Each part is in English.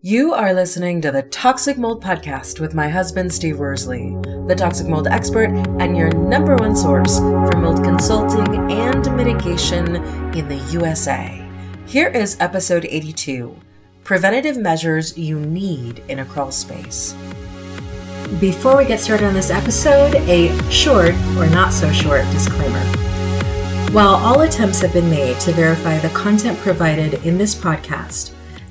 You are listening to the Toxic Mold Podcast with my husband, Steve Worsley, the toxic mold expert and your number one source for mold consulting and mitigation in the USA. Here is episode 82 Preventative Measures You Need in a Crawl Space. Before we get started on this episode, a short or not so short disclaimer. While all attempts have been made to verify the content provided in this podcast,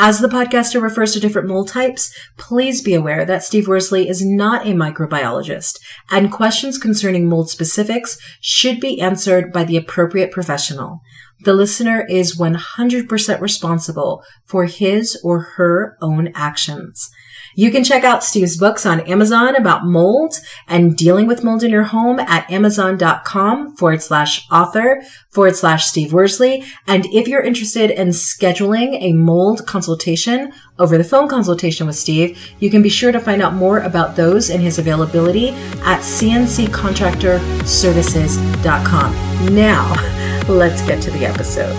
As the podcaster refers to different mold types, please be aware that Steve Worsley is not a microbiologist, and questions concerning mold specifics should be answered by the appropriate professional. The listener is 100% responsible for his or her own actions. You can check out Steve's books on Amazon about mold and dealing with mold in your home at amazon.com forward slash author forward slash Steve Worsley. And if you're interested in scheduling a mold consultation over the phone consultation with Steve, you can be sure to find out more about those and his availability at cnccontractorservices.com. Now, let's get to the episode.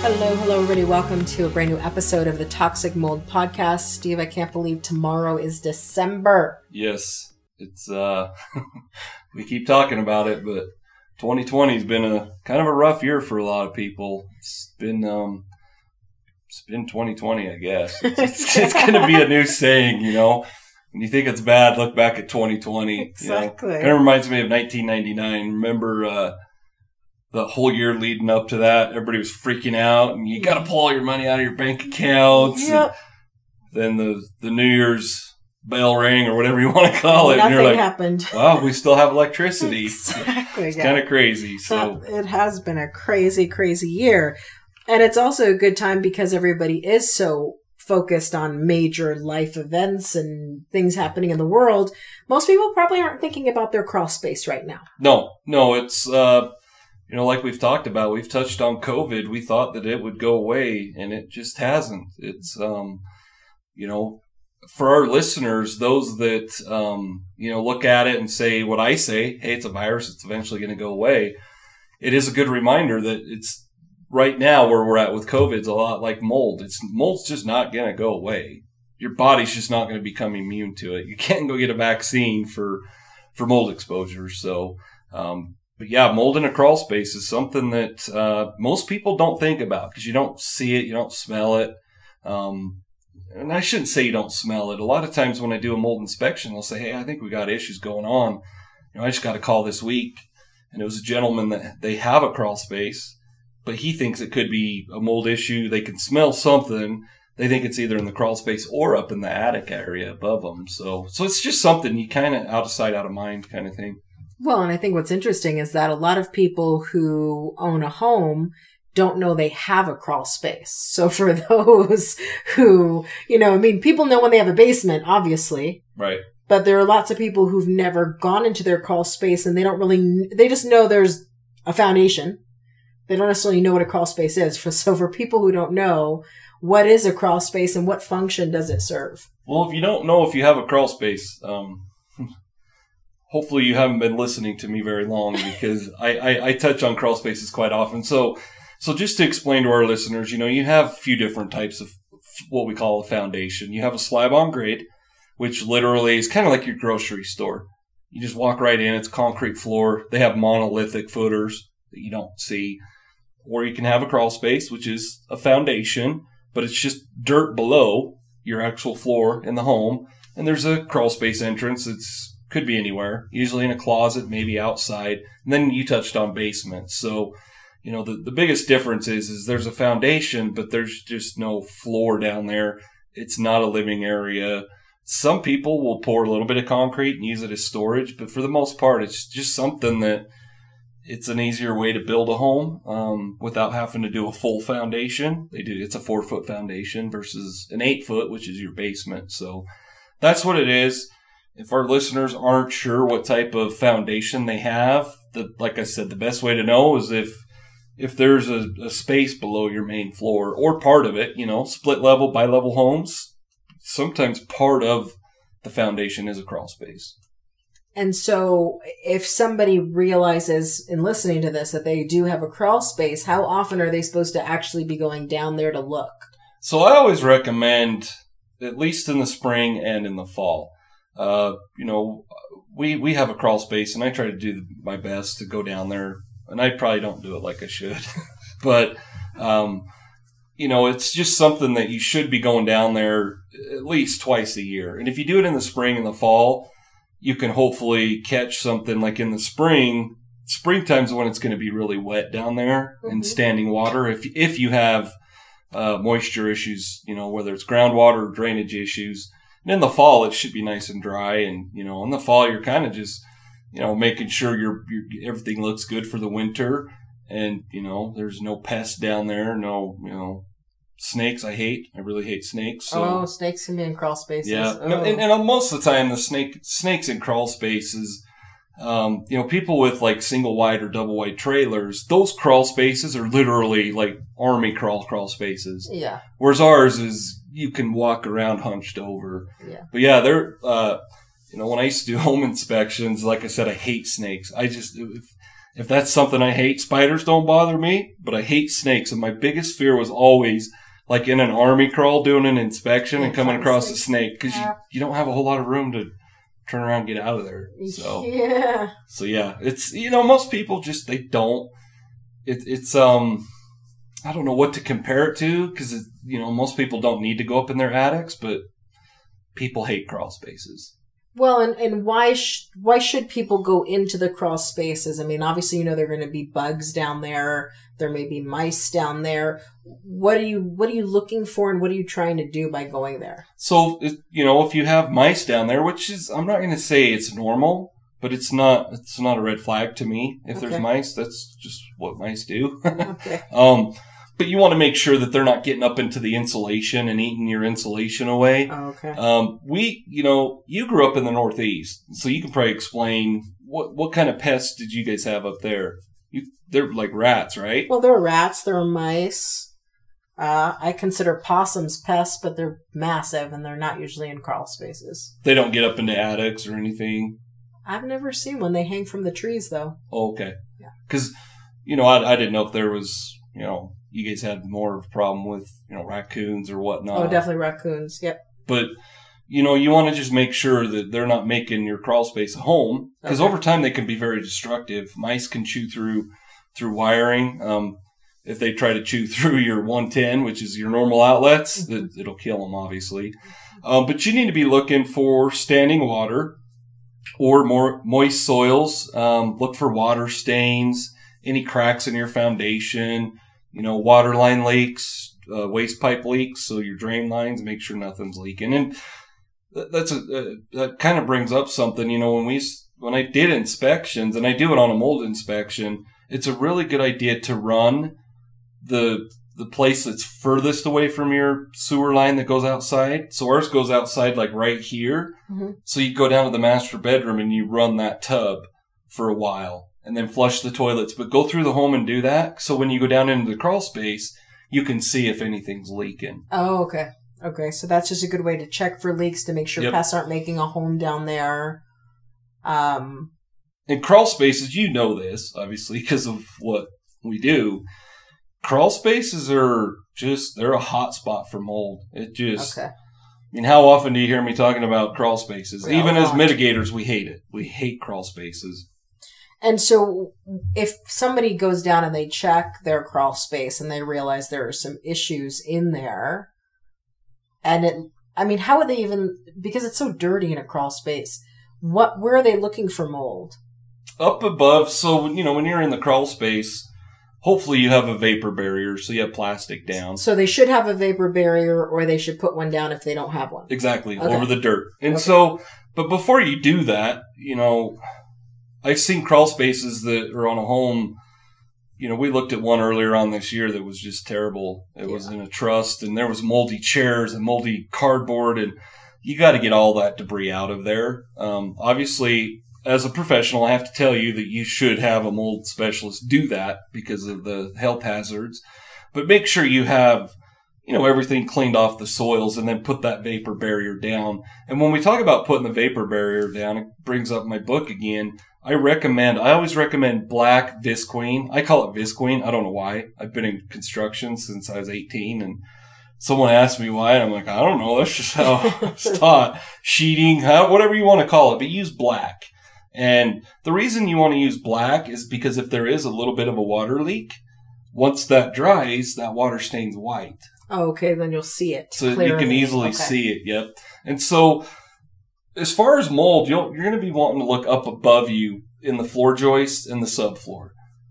Hello, hello, everybody. Welcome to a brand new episode of the Toxic Mold Podcast. Steve, I can't believe tomorrow is December. Yes, it's, uh, we keep talking about it, but 2020 has been a kind of a rough year for a lot of people. It's been, um, it's been 2020, I guess. It's, it's, it's going to be a new saying, you know. When you think it's bad, look back at 2020. Exactly. You know? Kind of reminds me of 1999. Remember, uh, the whole year leading up to that, everybody was freaking out, and you got to pull all your money out of your bank accounts. Yep. Then the the New Year's bell rang or whatever you want to call it, Nothing and you're like, happened. "Wow, we still have electricity." Exactly. It's yeah. kind of crazy. So it has been a crazy, crazy year. And it's also a good time because everybody is so focused on major life events and things happening in the world. Most people probably aren't thinking about their crawl space right now. no, no, it's uh, you know, like we've talked about, we've touched on COVID. We thought that it would go away, and it just hasn't. It's um, you know, for our listeners, those that um, you know, look at it and say what I say, hey, it's a virus, it's eventually going to go away. It is a good reminder that it's right now where we're at with COVID is a lot like mold. It's mold's just not going to go away. Your body's just not going to become immune to it. You can't go get a vaccine for for mold exposure. So, um, but yeah, mold in a crawl space is something that uh, most people don't think about because you don't see it, you don't smell it. Um, and I shouldn't say you don't smell it. A lot of times when I do a mold inspection, they'll say, "Hey, I think we got issues going on." You know, I just got a call this week, and it was a gentleman that they have a crawl space, but he thinks it could be a mold issue. They can smell something. They think it's either in the crawl space or up in the attic area above them. So, so it's just something you kind of out of sight, out of mind kind of thing. Well, and I think what's interesting is that a lot of people who own a home don't know they have a crawl space. So for those who, you know, I mean, people know when they have a basement, obviously, Right. but there are lots of people who've never gone into their crawl space and they don't really, they just know there's a foundation. They don't necessarily know what a crawl space is. For, so for people who don't know, what is a crawl space and what function does it serve? Well, if you don't know if you have a crawl space, um, hopefully you haven't been listening to me very long because I, I, I touch on crawl spaces quite often. So, so just to explain to our listeners, you know, you have a few different types of what we call a foundation. You have a slab on grade, which literally is kind of like your grocery store. You just walk right in. It's concrete floor. They have monolithic footers that you don't see. Or you can have a crawl space, which is a foundation, but it's just dirt below your actual floor in the home. And there's a crawl space entrance. It's could be anywhere, usually in a closet, maybe outside. And then you touched on basements. So, you know, the, the biggest difference is, is there's a foundation, but there's just no floor down there. It's not a living area. Some people will pour a little bit of concrete and use it as storage, but for the most part, it's just something that it's an easier way to build a home um, without having to do a full foundation. They do it's a four foot foundation versus an eight foot, which is your basement. So that's what it is. If our listeners aren't sure what type of foundation they have, the like I said, the best way to know is if if there's a, a space below your main floor or part of it, you know, split level, bi level homes, sometimes part of the foundation is a crawl space. And so, if somebody realizes in listening to this that they do have a crawl space, how often are they supposed to actually be going down there to look? So, I always recommend, at least in the spring and in the fall, uh, you know, we, we have a crawl space and I try to do my best to go down there. And I probably don't do it like I should, but, um, you know, it's just something that you should be going down there at least twice a year. And if you do it in the spring and the fall, you can hopefully catch something like in the spring. Springtime's when it's going to be really wet down there mm-hmm. in standing water. If if you have uh, moisture issues, you know whether it's groundwater or drainage issues. And in the fall, it should be nice and dry. And you know, in the fall, you're kind of just you know making sure your everything looks good for the winter. And you know, there's no pests down there, no you know snakes I hate. I really hate snakes. So. Oh, snakes can be in crawl spaces. Yeah, oh. and, and, most of the time the snake snakes in crawl spaces. Um, you know, people with like single wide or double wide trailers, those crawl spaces are literally like army crawl crawl spaces. Yeah. Whereas ours is you can walk around hunched over. Yeah. But yeah, they're uh, you know when I used to do home inspections, like I said, I hate snakes. I just if, if that's something I hate, spiders don't bother me, but I hate snakes, and my biggest fear was always like in an army crawl doing an inspection and coming across a snake because you, you don't have a whole lot of room to turn around and get out of there. So yeah. So yeah, it's you know most people just they don't. It, it's um I don't know what to compare it to because you know most people don't need to go up in their attics, but people hate crawl spaces. Well, and, and why sh- why should people go into the crawl spaces? I mean, obviously, you know, there are going to be bugs down there. There may be mice down there. What are you What are you looking for, and what are you trying to do by going there? So, you know, if you have mice down there, which is, I'm not going to say it's normal, but it's not it's not a red flag to me. If okay. there's mice, that's just what mice do. okay. Um, but you want to make sure that they're not getting up into the insulation and eating your insulation away. Oh, okay. Um, we, you know, you grew up in the Northeast, so you can probably explain what what kind of pests did you guys have up there? You, they're like rats, right? Well, there are rats, there are mice. Uh, I consider possums pests, but they're massive and they're not usually in crawl spaces. They don't get up into attics or anything. I've never seen one. They hang from the trees, though. Oh, okay. Yeah. Because, you know, I, I didn't know if there was, you know, you guys had more of a problem with, you know, raccoons or whatnot. Oh, definitely raccoons. Yep. But, you know, you want to just make sure that they're not making your crawl space a home because okay. over time they can be very destructive. Mice can chew through through wiring. Um, if they try to chew through your 110, which is your normal outlets, mm-hmm. it, will kill them, obviously. Um, but you need to be looking for standing water or more moist soils. Um, look for water stains, any cracks in your foundation, you know, water line leaks, uh, waste pipe leaks. So your drain lines, make sure nothing's leaking. And that's a, uh, that kind of brings up something, you know, when we, when I did inspections and I do it on a mold inspection, it's a really good idea to run the the place that's furthest away from your sewer line that goes outside. So ours goes outside like right here. Mm-hmm. So you go down to the master bedroom and you run that tub for a while and then flush the toilets. But go through the home and do that. So when you go down into the crawl space, you can see if anything's leaking. Oh, okay. Okay. So that's just a good way to check for leaks to make sure yep. pests aren't making a home down there. Um, in crawl spaces, you know this, obviously, because of what we do. Crawl spaces are just, they're a hot spot for mold. It just, okay. I mean, how often do you hear me talking about crawl spaces? Well, Even as mitigators, we hate it. We hate crawl spaces. And so if somebody goes down and they check their crawl space and they realize there are some issues in there, and it, I mean, how would they even, because it's so dirty in a crawl space, what, where are they looking for mold? up above. So you know when you're in the crawl space, hopefully you have a vapor barrier, so you have plastic down. So they should have a vapor barrier or they should put one down if they don't have one. Exactly, Okay. over the dirt. And Okay. so, but before you do that, you know, I've seen crawl spaces that are on a home. You know, we looked at one earlier on this year that was just terrible. It was in a trust and there was moldy chairs and moldy cardboard and you got to get all that debris out of there. Um, obviously, as a professional, I have to tell you that you should have a mold specialist do that because of the health hazards. But make sure you have you know, everything cleaned off the soils and then put that vapor barrier down. And when we talk about putting the vapor barrier down, it brings up my book again. I recommend, I always recommend black Visqueen. I call it Visqueen. I don't know why. I've been in construction since I was 18 and someone asked me why and I'm like, I don't know. That's just how it's taught. Sheeting, how, whatever you want to call it, but use black. And the reason you want to use black is because if there is a little bit of a water leak, once that dries, that water stains white Oh, okay, then you'll see it. so you can easily Okay. see it. Yep. And so, as far as mold, you'll, you're going to be wanting to look up above you in the floor joist and the subfloor,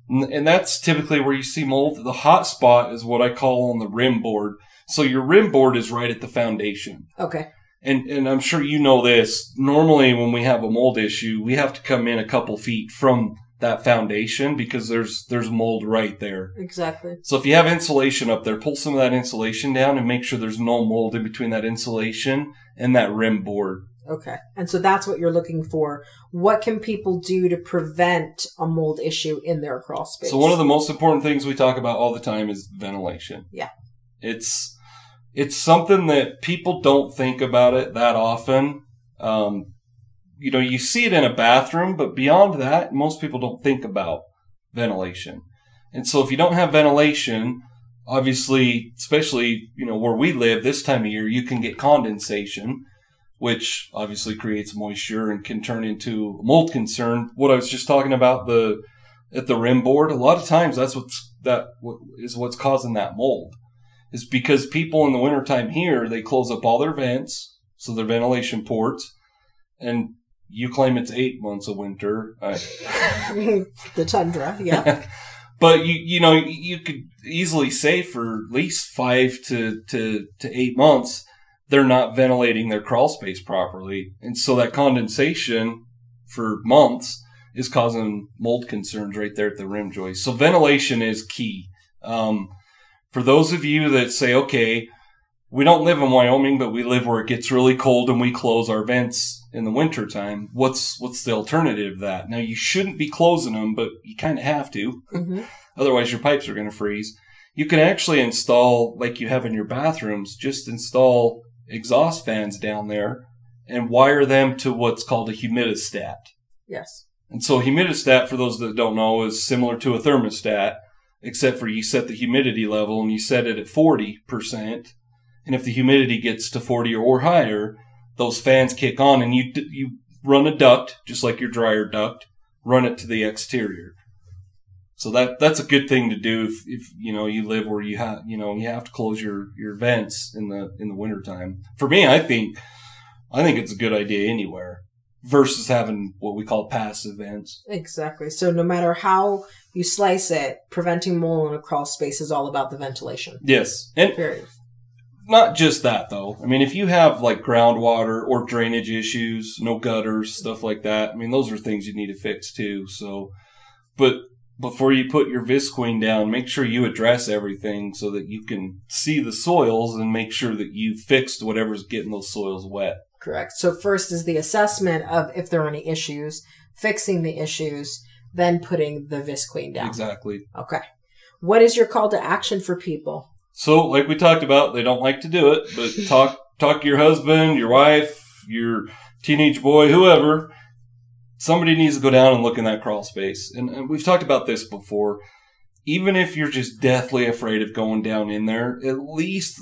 and, and that's typically where you see mold. The hot spot is what I call on the rim board. So your rim board is right at the foundation. Okay. And, and I'm sure you know this. Normally, when we have a mold issue, we have to come in a couple feet from that foundation because there's there's mold right there. Exactly. So if you have insulation up there, pull some of that insulation down and make sure there's no mold in between that insulation and that rim board. Okay. And so that's what you're looking for. What can people do to prevent a mold issue in their crawl space? So one of the most important things we talk about all the time is ventilation. Yeah. It's it's something that people don't think about it that often. Um, you know, you see it in a bathroom, but beyond that, most people don't think about ventilation. And so if you don't have ventilation, obviously, especially, you know, where we live this time of year, you can get condensation, which obviously creates moisture and can turn into mold concern. What I was just talking about the at the rim board, a lot of times that's what's that what is what's causing that mold. Is because people in the wintertime here, they close up all their vents, so their ventilation ports, and you claim it's eight months of winter. I, the tundra. Yeah. but you you know you could easily say for at least five to to to eight months they're not ventilating their crawl space properly, and so that condensation for months is causing mold concerns right there at the rim joist. So ventilation is key. Um, for those of you that say, okay, we don't live in Wyoming, but we live where it gets really cold and we close our vents in the wintertime. What's what's the alternative to that? Now you shouldn't be closing them, but you kind of have to. hmm Otherwise your pipes are going to freeze. You can actually install like you have in your bathrooms, just install exhaust fans down there and wire them to what's called a humidistat. Yes. And so humidistat, for those that don't know, is similar to a thermostat, except for you set the humidity level and you set it at 40%. And if the humidity gets to 40 or higher, those fans kick on and you, you run a duct, just like your dryer duct, run it to the exterior. So that, that's a good thing to do if, if, you know, you live where you have, you know, you have to close your, your vents in the, in the wintertime. For me, I think, I think it's a good idea anywhere versus having what we call passive vents. Exactly. So no matter how you slice it, preventing mold in a crawl space is all about the ventilation. Yes. And Period. not just that though. I mean, if you have like groundwater or drainage issues, no gutters, stuff like that, I mean, those are things you need to fix too. So, but before you put your Visqueen down, make sure you address everything so that you can see the soils and make sure that you fixed whatever's getting those soils wet. Correct. So first is the assessment of if there are any issues, fixing the issues, then putting the Visqueen down. Exactly. Okay. What is your call to action for people? So, like we talked about, they don't like to do it, but talk talk to your husband, your wife, your teenage boy, whoever. Somebody needs to go down and look in that crawl space. And, and we've talked about this before. Even if you're just deathly afraid of going down in there, at least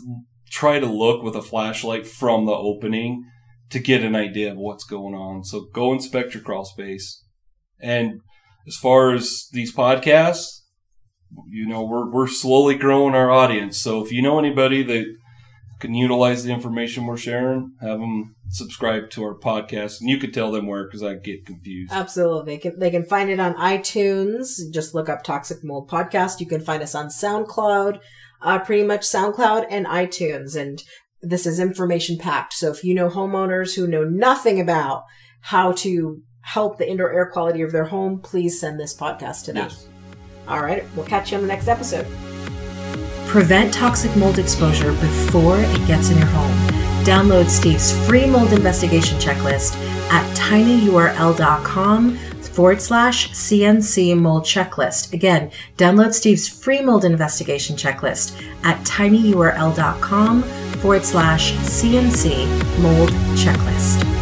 try to look with a flashlight from the opening to get an idea of what's going on. So go inspect your crawl space. And as far as these podcasts, you know, we're we're slowly growing our audience. So if you know anybody that can utilize the information we're sharing, have them subscribe to our podcast, and you could tell them where because I get confused. Absolutely. They can, they can find it on iTunes. Just look up Toxic Mold Podcast. You can find us on SoundCloud, uh, pretty much SoundCloud and iTunes. And this is information packed. So if you know homeowners who know nothing about how to help the indoor air quality of their home, please send this podcast to them. Yes. All right. We'll catch you on the next episode. Prevent toxic mold exposure before it gets in your home. Download Steve's free mold investigation checklist at tinyurl.com forward slash CNC mold checklist. Again, download Steve's free mold investigation checklist at tinyurl.com forward slash CNC mold checklist.